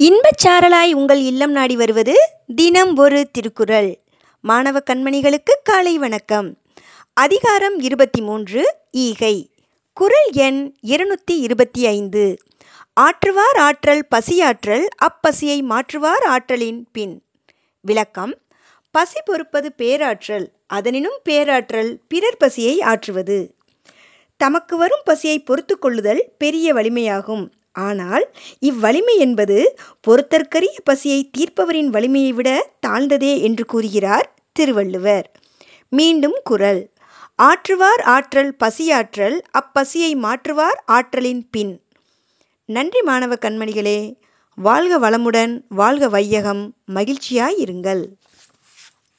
இன்பச் சாரலாய் உங்கள் இல்லம் நாடி வருவது தினம் ஒரு திருக்குறள். மாணவ கண்மணிகளுக்கு காலை வணக்கம். அதிகாரம் இருபத்தி மூன்று ஈகை. குறள் எண் இருநூற்றி இருபத்தி ஐந்து. ஆற்றுவார் ஆற்றல் பசியாற்றல் அப்பசியை மாற்றுவார் ஆற்றலின் பின். விளக்கம் பசி பொறுப்பது பேராற்றல் அதனினும் பேராற்றல் பிறர் பசியை ஆற்றுவது. தமக்கு வரும் பசியை பொறுத்து கொள்ளுதல் பெரிய வலிமையாகும். ஆனால் இவ்வலிமை என்பது பொறுத்தற்கரிய பசியை தீர்ப்பவரின் வலிமையை விட தாழ்ந்ததே என்று கூறுகிறார் திருவள்ளுவர். மீண்டும் குரல். ஆற்றுவார் ஆற்றல் பசியாற்றல் அப்பசியை மாற்றுவார் ஆற்றலின் பின். நன்றி மாணவ கண்மணிகளே வாழ்க வளமுடன் வாழ்க வையகம் மகிழ்ச்சியாய் இருங்கள்.